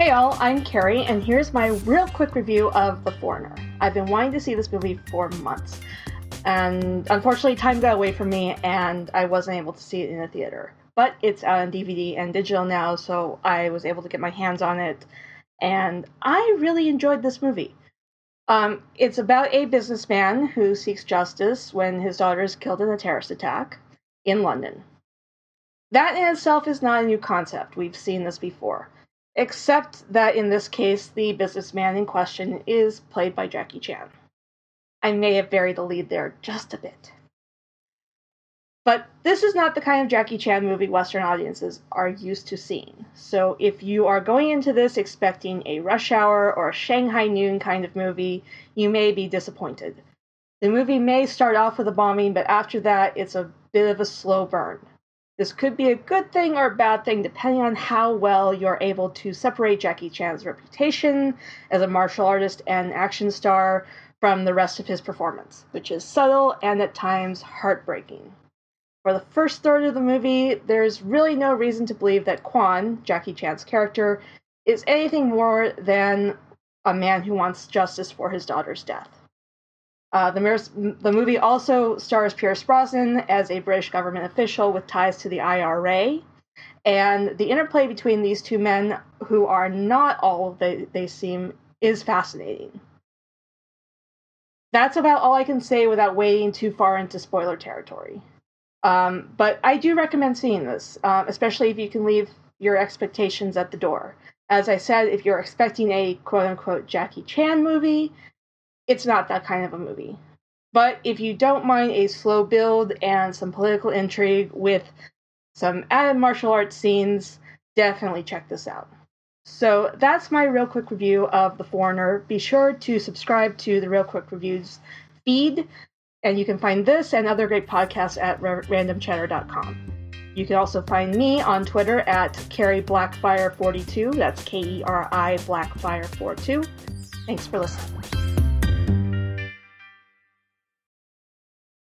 Hey all, I'm Keri, and here's my real quick review of The Foreigner. I've been wanting to see this movie for months, and unfortunately, time got away from me, and I wasn't able to see it in a theater. But it's on DVD and digital now, so I was able to get my hands on it, and I really enjoyed this movie. Um, it's about a businessman who seeks justice when his daughter is killed in a terrorist attack in London. That in itself is not a new concept. We've seen this before except that in this case, the businessman in question is played by Jackie Chan. I may have varied the lead there just a bit. But this is not the kind of Jackie Chan movie Western audiences are used to seeing. So if you are going into this expecting a Rush Hour or a Shanghai Noon kind of movie, you may be disappointed. The movie may start off with a bombing, but after that, it's a bit of a slow burn. This could be a good thing or a bad thing depending on how well you're able to separate Jackie Chan's reputation as a martial artist and action star from the rest of his performance, which is subtle and at times heartbreaking. For the first third of the movie, there's really no reason to believe that Quan, Jackie Chan's character, is anything more than a man who wants justice for his daughter's death. Uh, the, the movie also stars Pierce Brosnan as a British government official with ties to the IRA. And the interplay between these two men, who are not all they, they seem, is fascinating. That's about all I can say without wading too far into spoiler territory. Um, but I do recommend seeing this, uh, especially if you can leave your expectations at the door. As I said, if you're expecting a quote unquote Jackie Chan movie, it's not that kind of a movie. But if you don't mind a slow build and some political intrigue with some added martial arts scenes, definitely check this out. So that's my real quick review of The Foreigner. Be sure to subscribe to the Real Quick Reviews feed, and you can find this and other great podcasts at randomchatter.com. You can also find me on Twitter at Keri Blackfire42. That's K E R I Blackfire42. Thanks for listening.